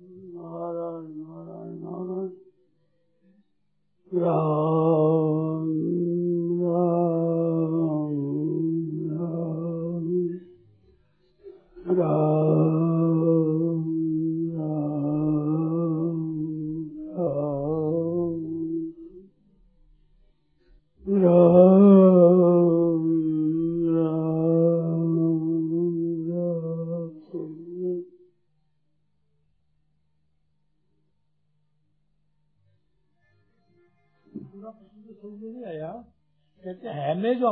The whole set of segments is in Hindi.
Nara, Nara, Nara. Yeah.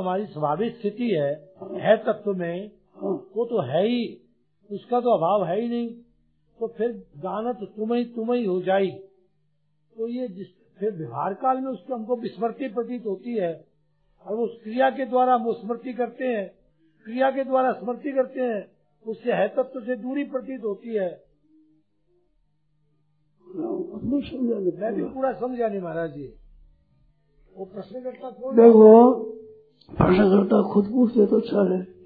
हमारी स्वाभाविक स्थिति है है तत्व में हाँ वो तो है ही उसका तो अभाव है ही नहीं। तो फिर जानत तुम ही तुम ही हो जाई। तो ये जिस फिर व्यवहार काल में उसको हमको विस्मृति प्रतीत होती है और उस क्रिया के द्वारा हम स्मृति करते हैं क्रिया के द्वारा स्मृति करते हैं उससे है तत्व से दूरी प्रतीत होती है। मैं भी पूरा समझा नहीं महाराज जी। वो प्रश्न करता कौन देखो प्रश्न करता, खुद पूछते तो अच्छा है।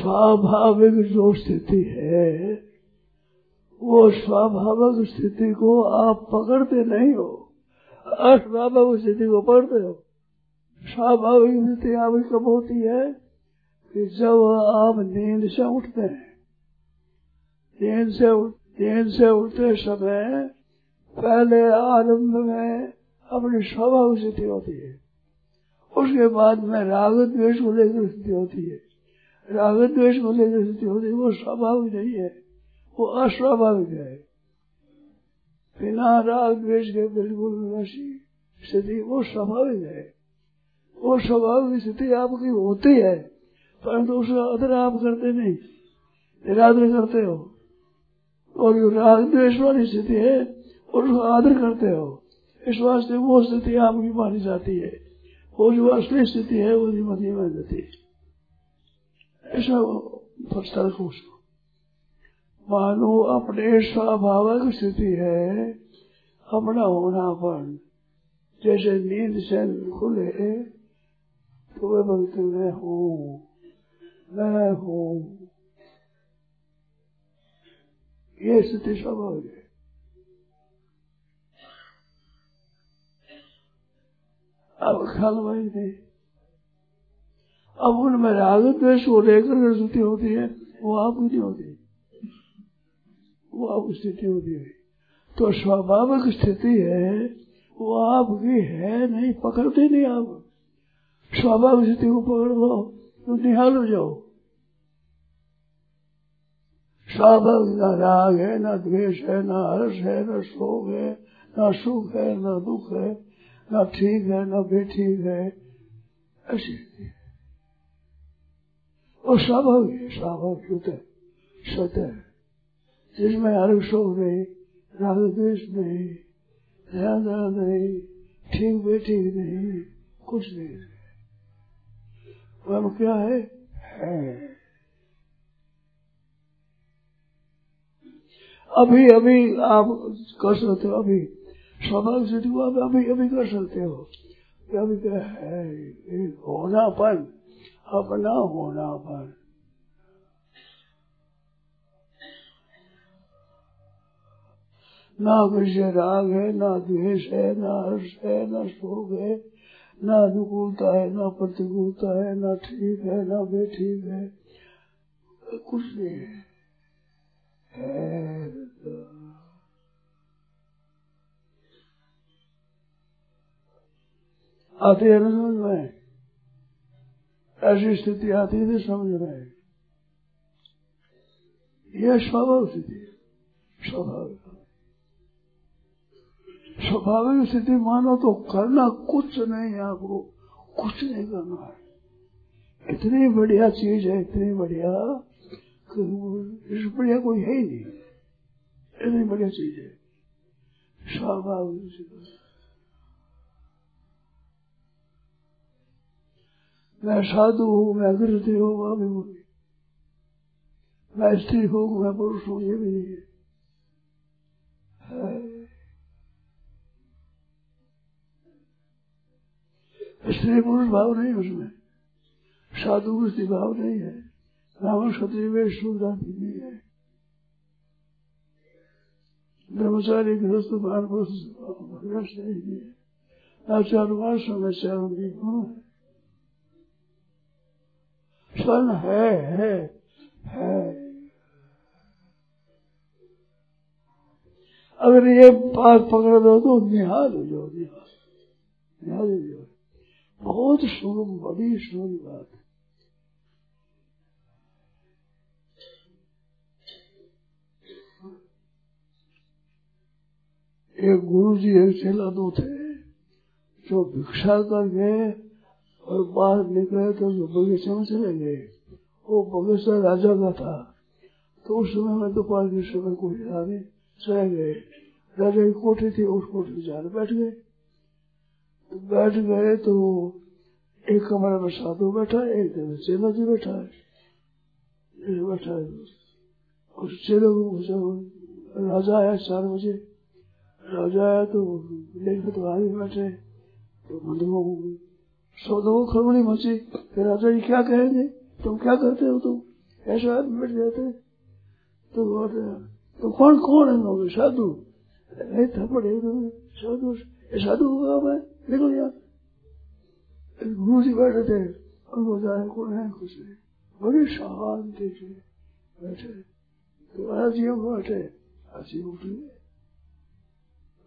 स्वाभाविक जो स्थिति है, वो स्वाभाविक स्थिति को आप पकड़ते नहीं हो। अस्वाभाविक स्थिति को पकड़ते हो। स्वाभाविक स्थिति आपकी कब होती है कि जब आप नींद से उठते हैं, नींद से नींद से उठते समय पहले आरंभ में अपनी स्वाभाविक स्थिति होती है। उसके बाद में राग द्वेष को लेकर स्थिति होती है। राग द्वेष को लेकर स्थिति होती है, वो स्वाभाविक नहीं है, वो अस्वाभाविक है। बिना राग द्वेष के बिल्कुल स्थिति, वो स्वाभाविक है। वो स्वाभाविक स्थिति आपकी होती है, परंतु उसका आदर आप करते नहीं। निरादर करते हो। और जो राग द्वेष वाली स्थिति है, उसका आदर करते हो। इस वास्ते वो स्थिति आपकी मानी जाती है। वो जो असली स्थिति है, वो नहीं मानी जाती। है ऐसा फ़र्स्ट को उसको। मानो अपने स्वाभाविक स्थिति है, अपना होनापन जैसे नींद से खुले तो वे भक्त मैं हूँ मैं हूँ ये स्थिति स्वाभाविक है अब ख्याल वही नहीं अब उनमें राग द्वेष को लेकर जो स्थिति होती है वो आपकी नहीं होती वो आपकी स्थिति होती है तो स्वाभाविक स्थिति है, वो आपकी है, नहीं, पकड़ते नहीं आप। स्वाभाविक स्थिति को पकड़ लो तो निहाल हो जाओ। स्वाभाविक न राग है, न द्वेष है, न हर्ष है, न शोक है, न सुख है, न दुख है, न ठीक है, न बेठीक है, ऐसी वो स्वाभाविक है, स्वाभाविक शुद्ध है, सत्य है। जिसमें हर शोक नहीं, राग, द्वेष नहीं ध्यान नहीं, ठीक, बेठीक नहीं, कुछ नहीं। वह क्या है? अभी अभी आप कर सकते हो, अभी। स्वाभाविक स्थिति को आप अभी अभी कर सकते हो। अभी क्या है? ये होनापन अपना होनापन ना किसी राग है, ना द्वेष है, ना हर्ष है, ना शोक है। ना अनुकूलता है, ना प्रतिकूलता है, ना ठीक है, ना बेठीक है। कुछ नहीं है। है तो। आती है ना समझ में? ऐसी स्थिति आती है तो समझ में यह स्वाभाविक स्थिति है। स्वाभाविक स्वाभाविक स्थिति मानो तो करना कुछ नहीं है आपको, कुछ नहीं करना है। इतनी बढ़िया चीज़ है, इतनी बढ़िया बढ़िया कोई है ही नहीं। इतनी बढ़िया चीज़ है। स्वाभाविक मैं साधु हूँ, मैं गृहस्थी हूँ वह भी मैं स्त्री हूँ, मैं पुरुष हूँ, ये भी नहीं है। स्त्री पुरुष भाव नहीं उसमें। साधु स्त्री भाव नहीं है। रावण क्षत्रिय वे जाति नहीं है। ब्रह्मचारी गृहस्थ मान नहीं है। चारों वर्ष में चारों की गुण है? सन है है है। अगर ये बात पकड़ दो तो निहाल हो जाओ, निहाल। निहाल हो जाओ। बहुत सुन बड़ी सुन बात एक गुरु जी एक चेला दो थे, जो भिक्षा कर गए और बाहर निकले तो जो बगीचे में चले गए, वो बगीचा राजा का था। तो उस समय में दोपहर के समय कोई आगे चले गए। राजा की कोठी थी, उस कोठी जाकर बैठ गए। बैठ गए तो एक कमरे में साधु बैठा है एक दिन चेला जी बैठा है। बैठा है। उस चेले को राजा आया चार बजे। राजा आया तो लेकर तो आगे बैठे। तो मंदिरों शब्दों को खड़बड़ी मची फिर राजा जी क्या कहेंगे? तुम क्या करते हो तुम? ऐसे आदमी बैठ जाते तो तो कौन कौन है? साधु। थप्पड़ साधु साधु होगा मैं निकल गया गुरु जी बैठे थे उनको जाए कौन है, कुछ नहीं। बड़ी शांति से बैठे। तो आज ये बैठे आज ही उठ गए।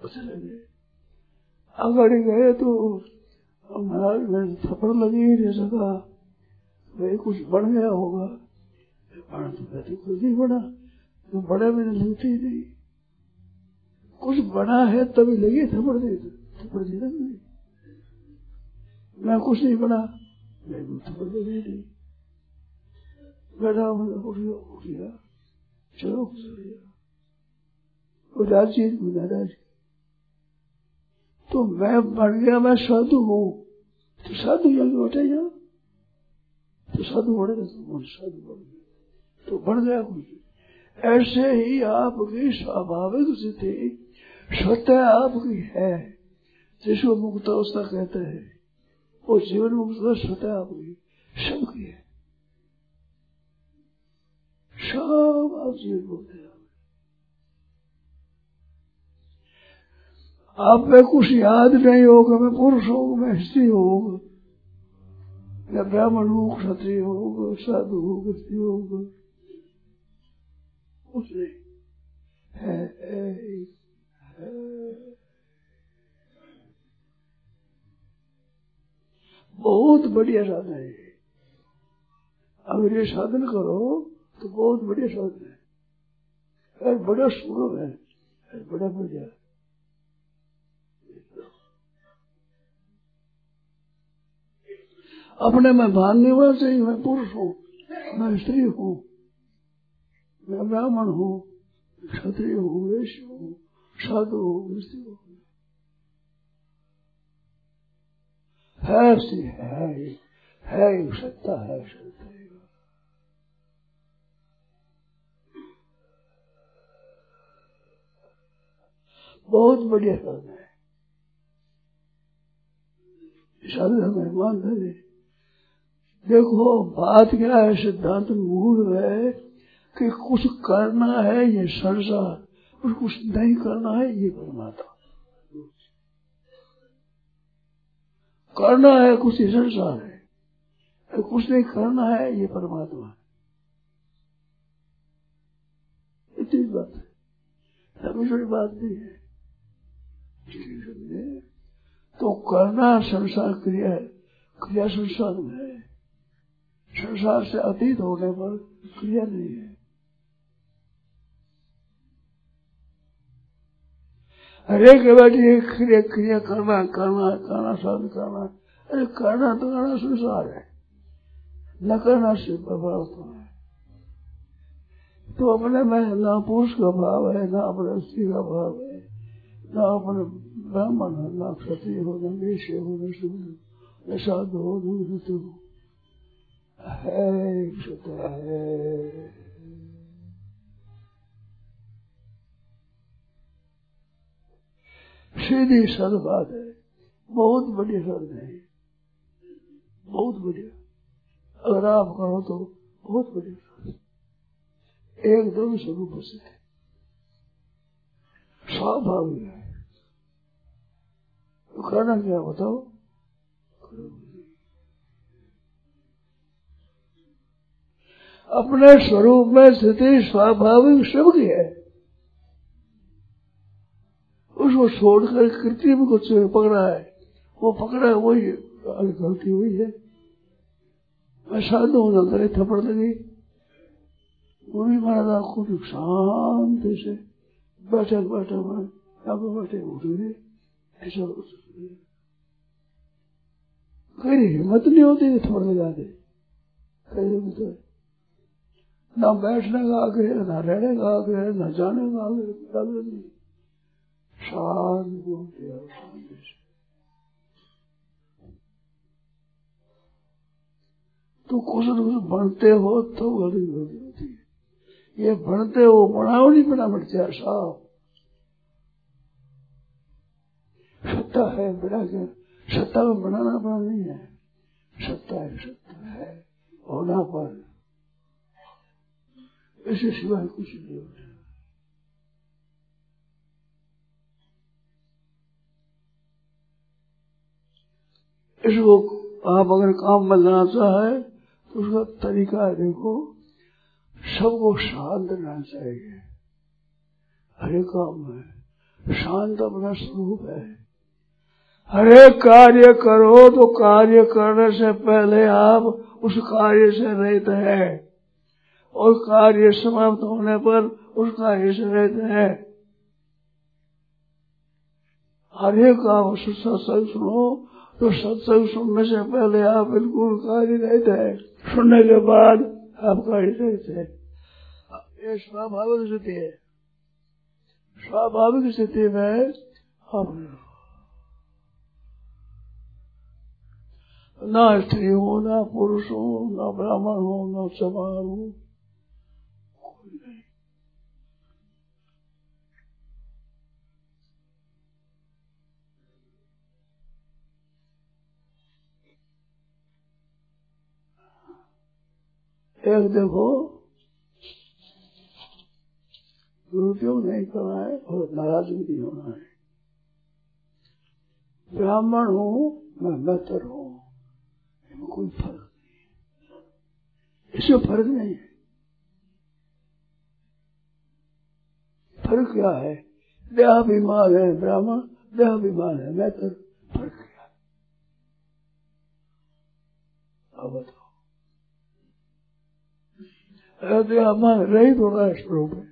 चले गए। आगे गए तो महाराज में थप्पड़ लगी जैसा कहा वही कुछ बढ़ गया होगा। बड़ा तो कहते कुछ नहीं बड़ा तो बड़ा मैंने लगती नहीं कुछ बड़ा है, तभी लगी थप्पड़ दे थप्पड़ दे नहीं मैं कुछ नहीं बना मैं थप्पड़ दे नहीं बैठा मतलब उठ गया। उठ गया चलो वो राजचीत में तो मैं बन गया, मैं साधु हूँ। तो साधु जाके बैठे जा तो साधु बढ़ेगा तो साधु बढ़ गया तो बढ़ गया कुछ ऐसे ही आपकी स्वाभाविक स्थिति स्वतः आपकी है। जिसको मुक्त अवस्था कहते हैं। वो जीवन मुक्त स्वतः आपकी सबकी है सब आप जीवन मुक्त है आप में कुछ याद नहीं होगा मैं पुरुष हूँ मैं स्त्री हूँ मैं ब्राह्मण हूँ क्षत्रिय हूँ साधु हूँ स्त्री हूँ कुछ नहीं। है, है, है। बहुत बढ़िया साधन है। अगर ये साधन करो तो बहुत बढ़िया साधन है। बड़ा सुगम है बड़ा बढ़िया अपने में मानने वाला चाहिए मैं पुरुष हूँ, मैं स्त्री हूँ, मैं ब्राह्मण हूँ, क्षत्रिय हूँ, वैश्य हूँ, साधु हूँ, स्त्री हूँ। है सी है है सत्ता है। बहुत बढ़िया साधन है। साधन हमें मान है देखो, बात क्या है, सिद्धांत मूल है कि कुछ करना है ये संसार और कुछ नहीं करना है ये परमात्मा। करना है, कुछ ये संसार है कुछ नहीं करना है, ये परमात्मा है। इतनी बात है। छोटी बात नहीं है। तो करना संसार क्रिया है। क्रिया संसार में है। संसार से अतीत होने पर क्रिया नहीं है। हरेक बैठी क्रिया क्रिया करना करना करना, साधन करना। अरे करना तो करना संसार है। न करना से तो है। तो अपने में न पुरुष का भाव है, न अपने स्त्री का भाव है, न अपने ब्राह्मण है, न क्षत्रिय हो, न वेश्य हो, न शुद्ध न साधु हो, न ऋतु हो। है है। सीधी सद बात है। बहुत बड़ी सद है बहुत बढ़िया अगर आप कहो तो बहुत बढ़िया एकदम स्वरूप से स्वाभाविक है। तो करना क्या बताओ? अपने स्वरूप में स्थिति स्वाभाविक सबकी है। उसको छोड़कर कृत्रिम कुछ पकड़ा है, वो पकड़ा है, वही गलती हुई है। मैं साधु हूँ करे थप्पड़ लगी। वही महाराज खुद शांति से बैठे बैठे मैं यहाँ बैठे, उठ गए। ऐसा कहीं हिम्मत नहीं होती थप्पड़ लगा दे कहीं तो न बैठने का आग्रह, ना रहने का आग्रह, ना जाने का आग्रह नहीं। तो कुछ न कुछ बनते हो तो गलती गलती होती है। ये बनते हो, बनाओ नहीं बना बढ़ जाए साफ़ सत्ता है बड़ा क्या सत्ता में बनाना पड़ा नहीं है। सत्ता है सत्ता है, होना पर। इससे सिवाय कुछ नहीं होता। इसको आप अगर काम में लाना चाहे तो उसका तरीका है देखो, सबको शांत रहना चाहिए। हरे काम में शांत अपना स्वरूप है। हरे कार्य करो तो कार्य करने से पहले आप उस कार्य से रहते हैं। और कार्य समाप्त होने पर उस कार्य से रहते हैं। हरे काम सत्संग सुनो तो सत्संग सुनने से पहले आप बिल्कुल कार्य रहते हैं। सुनने के बाद आप कार्य रहते हैं ये स्वाभाविक स्थिति है। स्वाभाविक स्थिति में आप ना स्त्री हो, ना पुरुष हो, ना ब्राह्मण हो, ना चमार हो एक देखो, दुरुपयोग नहीं करना है और नाराज़ भी नहीं होना है। ब्राह्मण हूँ, मैं बेहतर हूँ। इसमें कोई फ़र्क नहीं। इसमें फ़र्क नहीं है। फ़र्क क्या है? देहाभिमान है ब्राह्मण, देहाभिमान है। मैं तो फ़र्क क्या? है अब बताओ। देहाभिमान रही थोड़ा स्वरूप है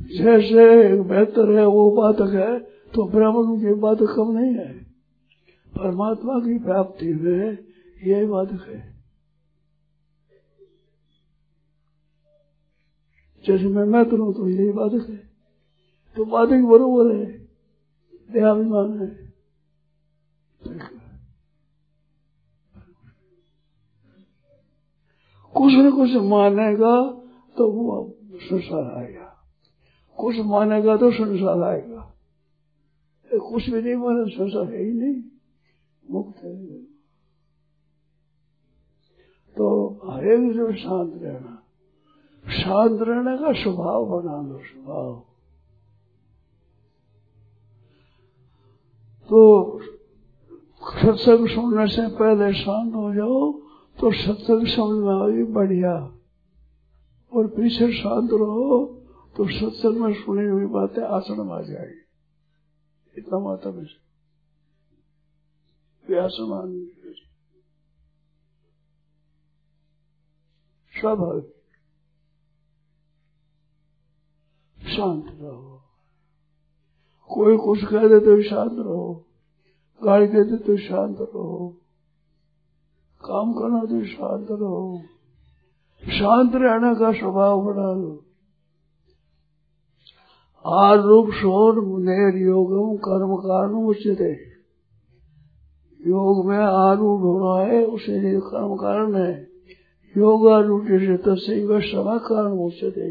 जैसे बेहतर है, वो बाधक है तो ब्राह्मण की बाधक कम नहीं है। परमात्मा की प्राप्ति में यही बाधक है। जैसे मैं मैं करूँ तो यही बाधक है। तो बाधक बरोबर है, देहाभिमान है। कुछ न कुछ मानेगा तो वो संसार आएगा। कुछ मानेगा तो संसार आएगा। कुछ भी नहीं माने, संसार है ही नहीं। मुक्त है। तो हरेक जो शांत रहना, शांत रहने का स्वभाव बना लो स्वभाव। तो सत्संग सुनने से पहले शांत हो जाओ। तो सत्संग समझ में आएगी बढ़िया। और पीछे शांत रहो तो सत्संग में सुनी हुई बातें आसन में आ जाएगी। इतना माता में व्यासमान स्वाभाविक। शांत रहो। कोई कुछ कह दे तो शांत रहो। गाली दे दे तो शांत रहो। काम करना तो शांत रहो। शांत रहने का स्वभाव बना लो। आरूप शोर, मुनेर, योगम, कर्म कारण उचित योग में आरूढ़ होना है, उसे कर्म कारण है। योगारूढ़ से तस्वीर सभा कारण उचित है।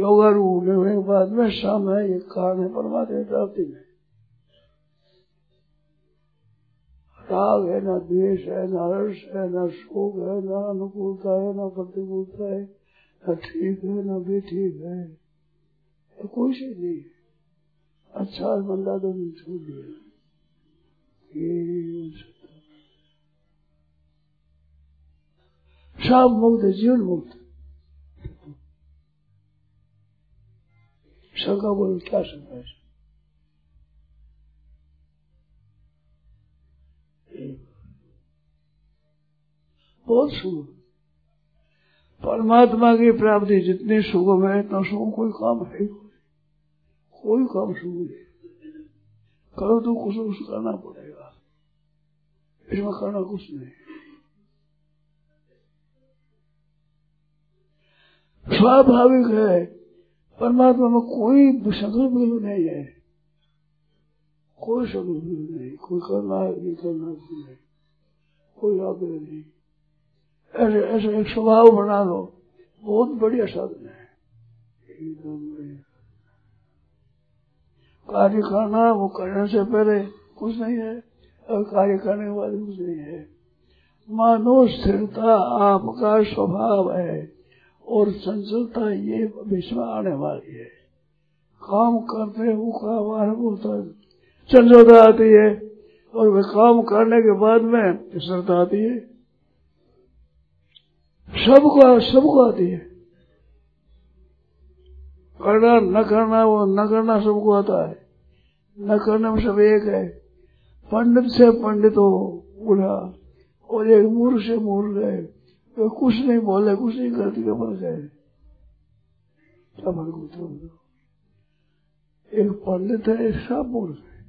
योगारूढ़ होने के बाद में सम है ये कारण है, परमात्मा प्राप्ति में। राग है ना द्वेष है ना हर्ष है ना शोक है ना अनुकूलता है ना प्रतिकूलता है ना ठीक है ना बेठीक है कोई चीज़ नहीं है अच्छा बंदा तो नहीं छोड़ दिया सब मुक्त जीवन मुक्त शंका बोल क्या शंका है बहुत सुगम परमात्मा की प्राप्ति जितनी सुगम है, इतना सुगम कोई काम है कोई काम सुगम नहीं। करो तो कुछ कुछ करना पड़ेगा। इसमें करना कुछ नहीं। स्वाभाविक है, परमात्मा में कोई संकल्प नहीं है। कोई संकल्प नहीं, कोई करना है, नहीं करना नहीं कोई आग्रह नहीं। ऐसे ऐसे एक स्वभाव बना दो। बहुत बढ़िया साधन है। कार्य करना वो करने से पहले कुछ नहीं है, और कार्य करने के बाद कुछ नहीं है। मानो स्थिरता आपका स्वभाव है, और चंचलता ये में आने वाली है। काम करते वो काम होता है चंचलता आती है, और वे काम करने के बाद में स्थिरता आती है। सबको सबको आती है। करना, न करना, वो न करना सबको आता है। न करने में सब एक है। पंडित से पंडित हो, बुढ़ा, और एक मूर्ख से मूर्ख है। तो कुछ नहीं बोले, कुछ नहीं करती क्या फ़र्क है क्या फ़र्क होता है एक पंडित है, एक सब मूर्ख है।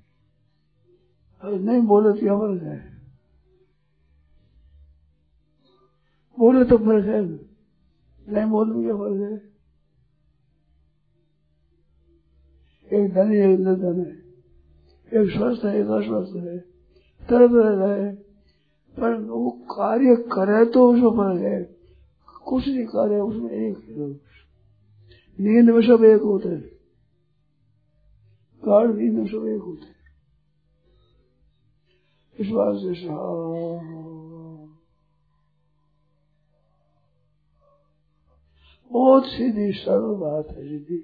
नहीं बोले तो क्या फ़र्क है बोले तो फ़र्क है नहीं क्या फ़र्क है एक धन, एक निर्धन है एक स्वस्थ है, एक अस्वस्थ है। तरह तरह का है पर वो कार्य करे तो उसमें फ़र्क है कुछ नहीं कार्य उसमें एक नींद में सब एक होते हैं। गाढ़ नींद में सब एक होते हैं। इस बात से बहुत सीधी सरल बात है दीदी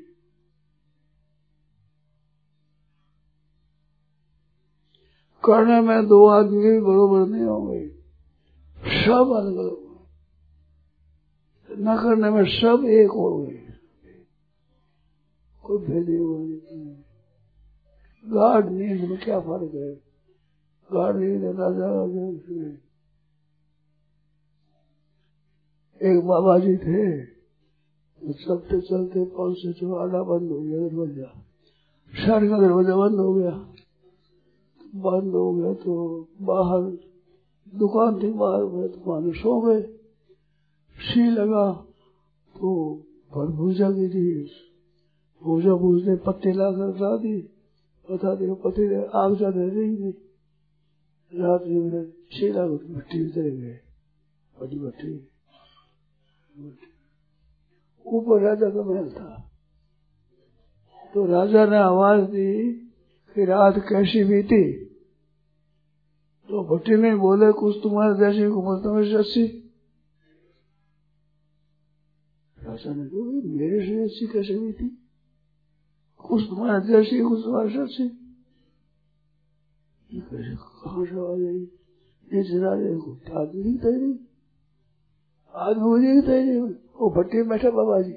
करने में दो आदमी भी बरोबर नहीं होंगे। सब अलग अलग न करने में सब एक हो गए कोई भेदे गाढ़ नींद में क्या फ़र्क है? गाढ़ नींद राजा एक बाबा जी थे। चलते चलते पाँच से चौड़ा बंद हो गया, दरवाज़ा। शहर का दरवाज़ा बंद हो गया। बंद हो गया तो बाहर, दुकान थी बाहर गए तो मानो सो गए। सी लगा तो फल भूजा की थी। भूजा भूजने पत्ते लाकर ला दी। बता दी पत्ते आग ज़्यादा रही थी रात में सी लगा भट्टी उतर गए। बड़ी भट्टी ऊपर राजा का महल था। तो राजा ने आवाज़ दी कि रात कैसी बीती। तो भट्टी में बोले, कुछ तुम्हारे जैसी उम्र तुम्हें अस्सी। राजा ने कहा मेरे से अस्सी कैसे बीती? कुछ तुम्हारे जैसी कुछ तुम्हारे से कैसे कहाँ से आ गई? राजा को आदमी मुझे नहीं वो भट्टी में बैठा बाबा जी।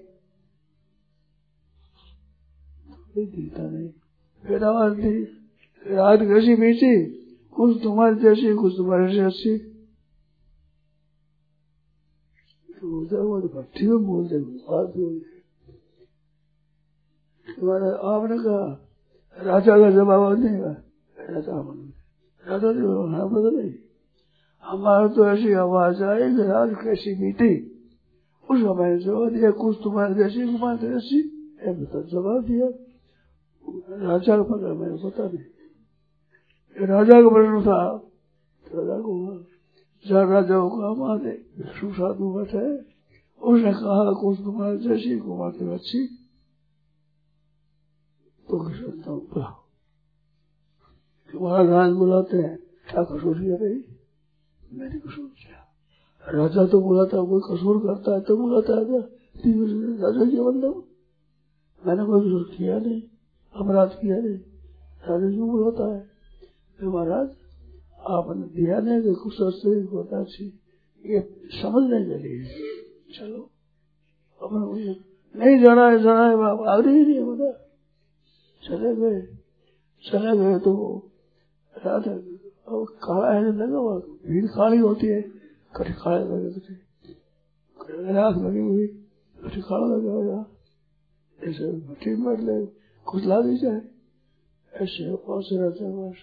दिखता नहीं। फिर आवाज़ दी, रात कैसी बीती? कुछ तुम्हारे जैसी, कुछ तुम्हारे जैसी। तो भट्टी में बोलते, बात बोलते तुम्हारा आपने कहा, राजा का जवाब नहीं राजा राजा जी हाँ बदल हमारा तो ऐसी आवाज़ आई रात कैसी बीती। उस मैंने जवाब दिया कुछ तुम्हारे जैसी तुम्हारे जैसी तो जवाब दिया राजा का पता मैंने पता नहीं राजा का प्रश्न था राजा को जहाँ राजा को कहा माने सुसाधु बैठे उसने कहा कुछ तुम्हारे जैसी कुमार अच्छी तो तुम्हारा राज बुलाते हैं क्या कसूर किया भाई मैंने कसूर किया राजा तो बुलाता कोई कसूर करता है? तो बुलाता है राजा जी मतलब मैंने कोई कसूर किया नहीं, अपराध किया नहीं, राजा जी बुलाता है तो महाराज, आपने दिया नहीं कि कुछ से होता ये समझने के लिए चलो, अपने मुझे नहीं जाना है जाना है, बाप, आ रही नहीं बता चले गए चले गए तो रात काला है लगा? भीड़ काली होती है। काले लगे थे राख लगी हुई काला लगा हुआ ऐसे भट्टी बैठ ले कुछ ला दी जाए, ऐसे पास रहते हैं बस।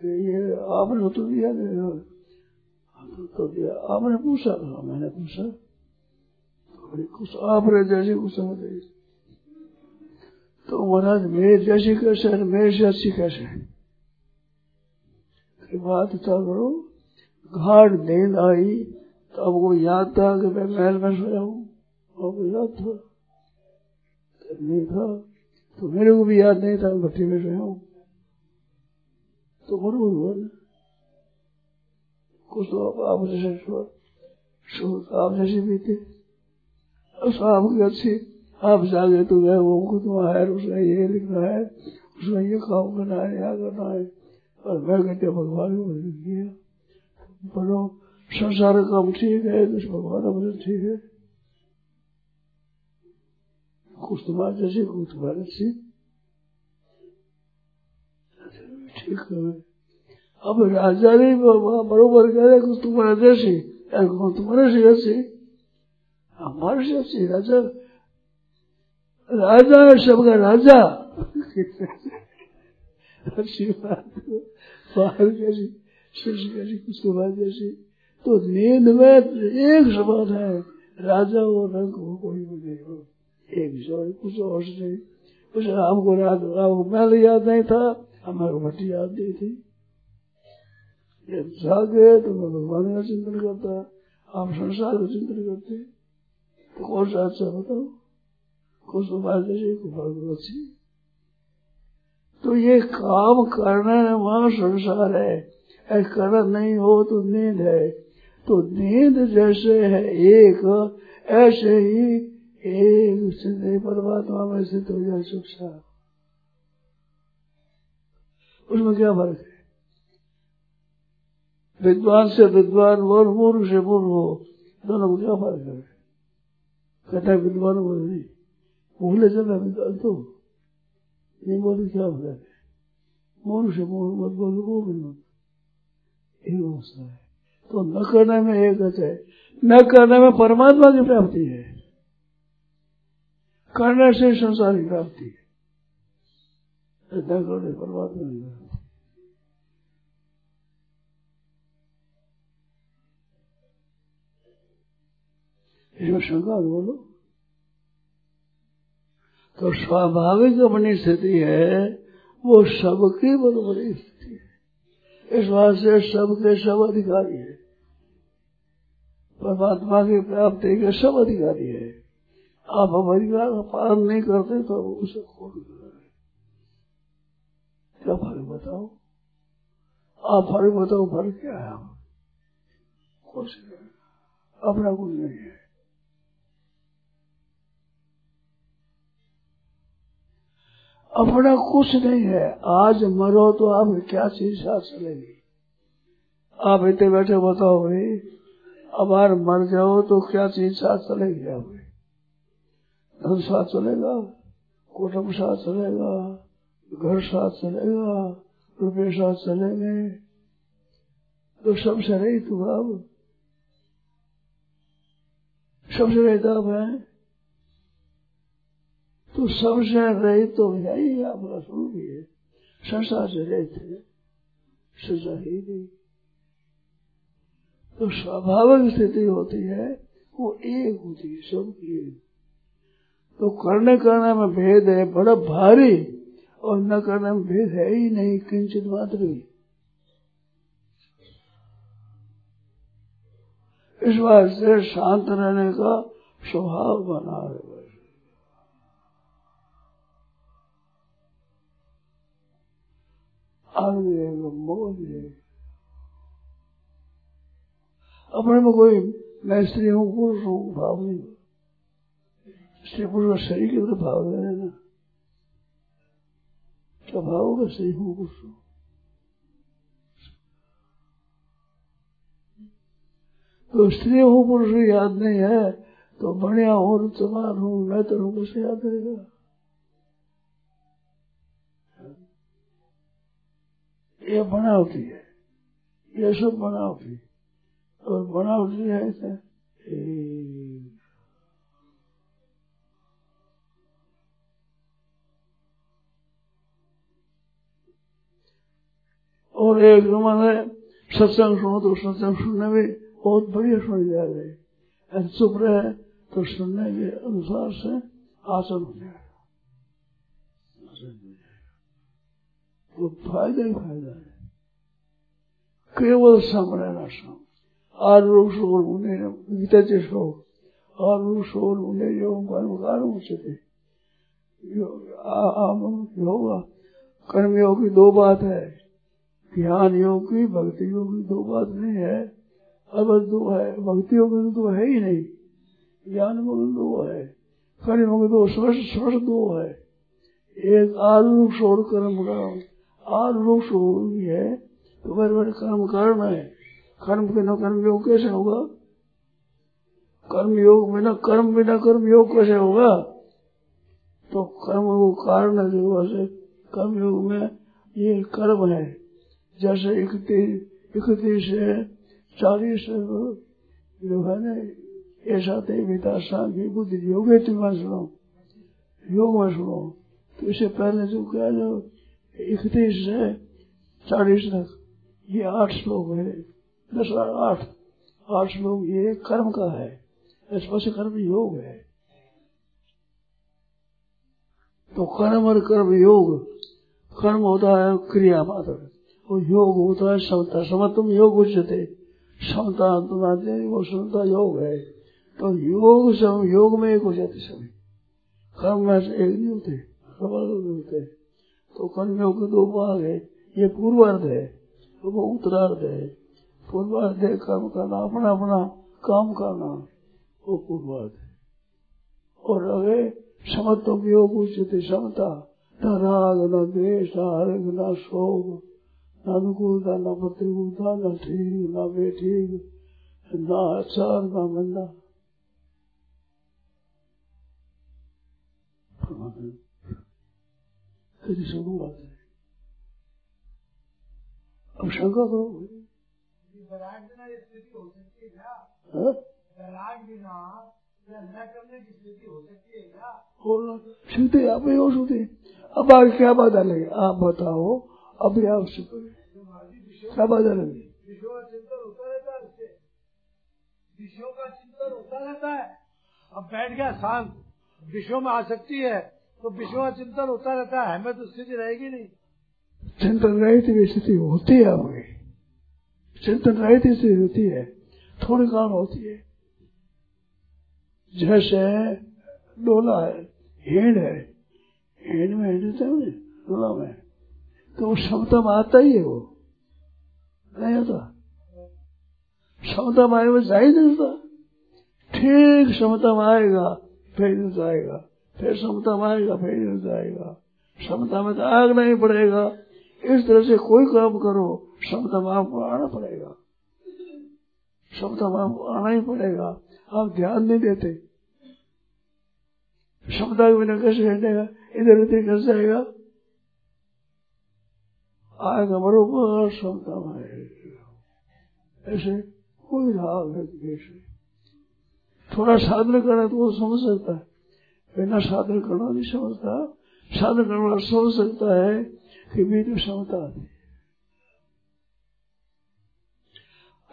ये आपने तो दिया तो दिया आपने पूछा मैंने पूछा। कुछ आप रहे जैसे कुछ समझ रही तो महाराज, मेरे जैसी कैसे है, मेरे से कैसे है? बात था करो। घाट नींद आई तो अब वो याद था कि मैं महल में सोया हूँ। अब याद था नहीं था। तो मेरे को भी याद नहीं था भट्टी में सोया हूँ। तो बरोबर हुआ ना। कुछ तो आप जैसे आप जैसे भी थे। आपकी अच्छी आप जागे तो गए, वो खुद है, उसने ये लिखना है, उसने ये काम करना है, यहाँ करना है। और मैं कहते, भगवान को बदल किया बोलो, संसार काम ठीक है तो भगवान का ठीक है। कुछ तुम्हारे जैसे, कुछ तुम्हारे ठीक है। अब राजा ने बरोबर कह रहे कुछ तुम्हारे जैसे तुम्हारे से अच्छी हमारे से राजा। राजा है सबका राजा। अच्छी बात बाहर कैसी कुछ जैसी तो नींद में एक समान है, राजा और रंग हो, कोई भी नहीं हो। एक जोड़ कुछ और नहीं कुछ हमको रात हमको मैल याद नहीं था, हमारे भट्टी याद नहीं थी। जागे तो मैं भगवान का चिंतन करता, आप संसार का चिंतन करते। तो कौन सा अच्छा बताओ? कौन सा बात अच्छी तो ये काम करना वहाँ संसार है। करना नहीं हो तो नींद है। तो नींद जैसे है एक, ऐसे ही एक सिंह परमात्मा में सिद्ध हो जाए सुख सार। उसमें क्या फ़र्क है? विद्वान से विद्वान और मूर्ख से मूर्ख हो, दोनों में क्या फ़र्क है? कहता है विद्वान बोले नहीं। भूले चला विद्वान तो नहीं बोले क्या बोला मोर से मोर मत बोलो वो विद्वान अवस्था है। तो न करने में एक है। न करने में परमात्मा की प्राप्ति है। करने से संसार की प्राप्ति है। न करने परमात्मा की प्राप्ति शंका बोलो। तो स्वाभाविक अपनी स्थिति है, वो सबकी बराबरी स्थिति इस बात से सबके सब अधिकारी है। परमात्मा की प्राप्ति के सब अधिकारी है। आप हम अधिकार का पालन नहीं करते तो उसे खोल क्या फ़र्क बताओ आप फ़र्क बताओ फ़र्क क्या है? कुछ अपना कुछ नहीं है। अपना कुछ नहीं है। आज मरो तो आप क्या चीज़ साथ चलेगी आप इतने बैठे बताओ भाई, अब बार मर जाओ तो क्या चीज़ साथ चलेगी आप धन साथ चलेगा, कुटुंब साथ चलेगा, घर साथ चलेगा, रुपये साथ चलेंगे। तो सबसे रही तू अब। सबसे रही रहता मैं तो सबसे रहित तो यही आपका स्वरूप ही। है संसार से रहित है, सजा ही नहीं। तो स्वाभाविक स्थिति होती है, वो एक होती है, सबकी तो करने करने में भेद है, बड़ा भारी, और न करने में भेद है ही नहीं, किंचित मात्र भी। इस बात से शांत रहने का स्वभाव बना है। आगे अपने में कोई, मैं स्त्री हूँ पुरुष हूँ भाव नहीं। स्त्री पुरुष का शरीर की तरफ़ भाव है ना। क्या भाव होगा स्त्री हूँ पुरुष? हूँ तो स्त्री हूँ पुरुष याद नहीं है तो बढ़िया हूँ चमार हूँ, मैं तो कैसे याद रहेगा। ये बनावटी है। ये सब बनावटी। और बनावटी है ऐसे। और एक जमाने सत्संग सुनो तो सत्संग सुनने में बहुत बढ़िया सुन जा रहे चुप रहे तो सुनने के अनुसार से आसन हो जाएगा तो फ़ायदा ही फ़ायदा है। केवल सम रहना सम आरुषोर मुने गीता के श्लोक आरुषोर मुने योग कर्मकार उचित योग कर्म योग की दो बात है। ध्यान योग की भक्ति योग की दो बात नहीं है। अब दो है भक्ति योग तो है ही नहीं। ज्ञान योग दो है। कर्म योग दो स्पर्श स्पर्श दो है। एक आरुष और कर्म का आरुष है तो बड़े बड़े कर्म करना है। कर्म बिना कर्म योग कैसे होगा? कर्म योग बिना कर्म बिना कर्म योग कैसे होगा? तो कर्म वो कारण है जो कर्म योग में ये कर्म है। जैसे इकतीस इकतीस से चालीस जो है ना ऐसा देविता की बुद्धि, योग है तुम सुनो। योग में सुनो। तो इससे पहले जो क्या जो इकतीस से चालीस तक। ये आठ श्लोक है। दस आठ। आठ श्लोक ये कर्म का है। स्पर्श कर्म योग है। तो कर्म और कर्म योग, कर्म होता है क्रिया मात्र। और योग होता है समता। समत्म योग उच्चते समता तुम्हारे वो समता योग है। तो योग सम योग में एक हो जाते सभी। कर्म में एक नहीं होते होते। तो कर्म के दो भाग है। ये पूर्वार्ध है तो वो उत्तरार्ध है। पूर्वार्ध है कर्म करना, अपना अपना काम करना, वो पूर्वार्ध है। और आगे समत्व योग उचित समता, न राग, न द्वेष, न हर्ग, न शोक, न अनुकूलता न प्रतिकूलता, न ठीक, न बेठीक, न अच्छा न मंदा। कभी सुनू बात है अब शंका करो सीधे आप ही हो सीधे अब आगे क्या बात डालेंगे आप बताओ अभी आप क्या रहता है विषयों का चिंतन होता रहता है अब बैठ गया शांत विषयों में आ सकती है तो विषयों चिंतन होता रहता है, हमें तो स्थिति रहेगी नहीं। चिंतन रहित भी स्थिति होती है आपकी चिंतन रहित स्थिति होती है, थोड़ी काल होती है। जैसे डोला है हेड है। हेड में हेड डोला में। तो वो क्षमता में आता ही है वो। नहीं होता। क्षमता में आए वो जा ही नहीं ठीक क्षमता में आएगा, फिर जाएगा। फिर क्षमता में आएगा फिर जाएगा। क्षमता में तो आग नहीं पड़ेगा। इस तरह से कोई काम करो क्षमता में आपको आना पड़ेगा। क्षमता में आपको आना ही पड़ेगा। आप ध्यान नहीं देते। क्षमता के बिना कैसे हटेगा? इधर उधर कैसे जाएगा? आएगा बरोबर क्षमता में ऐसे कोई राग है थोड़ा साधन करना तो वो समझ सकता है। बिना साधन करना नहीं समझता। साधन करना समझ सकता है कि मेरी क्षमता आती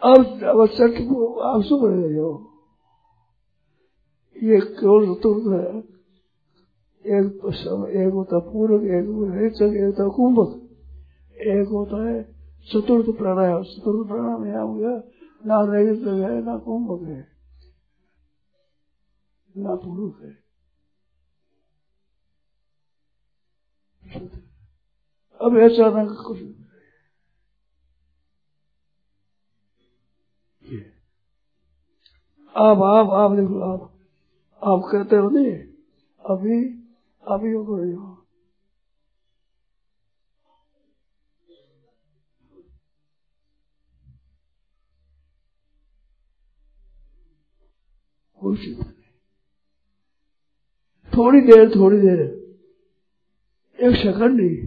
अब अब चट आप सुन रहे हो। ये केवल चतुर्थ है? एक एक होता पूरक, एक रेचक एक होता कुंभक। एक होता है चतुर्थ प्राणायाम। चतुर्थ प्राणायाम हो गया ना रेचक है, ना कुंभक है, ना पुरुष है। अब ऐसा ना कुछ आप आप आप देखो आप आप कहते हो नहीं। अभी अभी हो रही हो। कोई चिंता नहीं। थोड़ी देर थोड़ी देर। एक सेकंड नहीं।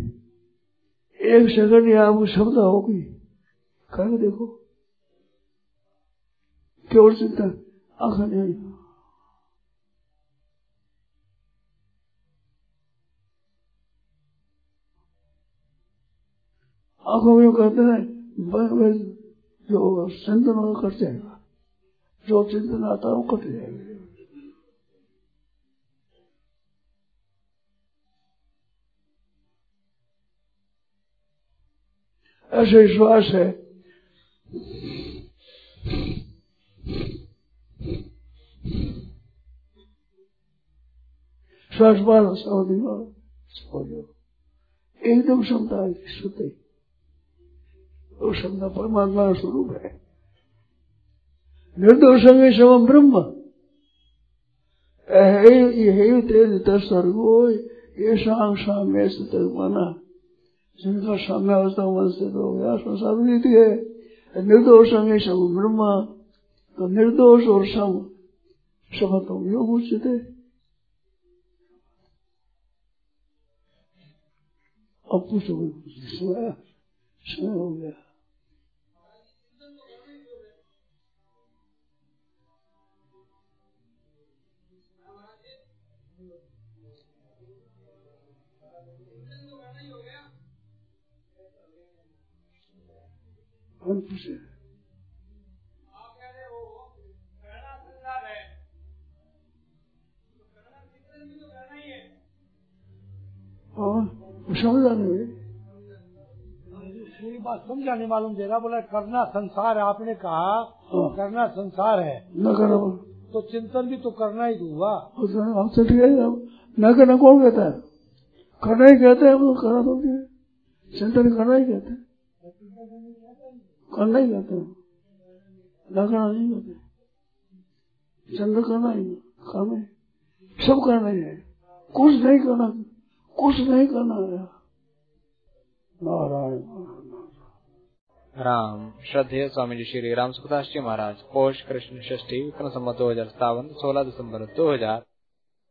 एक सेकंड या आपको शब्द होगी कह देखो। केवल चिंता, आँख नहीं आँखों में कहते हैं जो चिंतन करते हैं, जो चिंतन आता है वो कट जाएगा। ऐसे श्वास है। श्वास बार सावधि एकदम क्षमता है शुद्धि वो क्षमता परमात्मा स्वरूप है। निर्दोषंगे शवम ब्रह्म। यही तेज सर्गो ये शांग साम्य मना। जिनका साम्य अवस्था मन से तो गया संसार नीति है निर्दोषंगे शव ब्रह्म तो निर्दोष और सम समतो योग उचित अब पूछो समय हो गया कौन पूछे? समझा नहीं बात समझा नहीं मालूम दे रहा बोला करना संसार है। आपने कहा हाँ। करना संसार है। न करो। तो चिंतन भी तो करना ही हुआ। हम तो ठीक है न करना कौन कहता है? करना ही कहते हैं करना तो चिंतन करना ही कहते हैं। करना ही कहते हैं न करना नहीं कहते चंद्र करना ही करना सब करना ही है। कुछ नहीं करना। कुछ नहीं करना है। नारायण राम। श्रद्धेय स्वामी जी श्री राम सुखदास जी महाराज। पोष कृष्ण षष्ठी विक्रम संबत दो हज़ार सतावन सोलह दिसंबर दो हज़ार।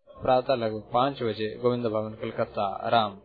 प्रातः लगभग पाँच बजे, गोविंद भवन, कलकत्ता। राम।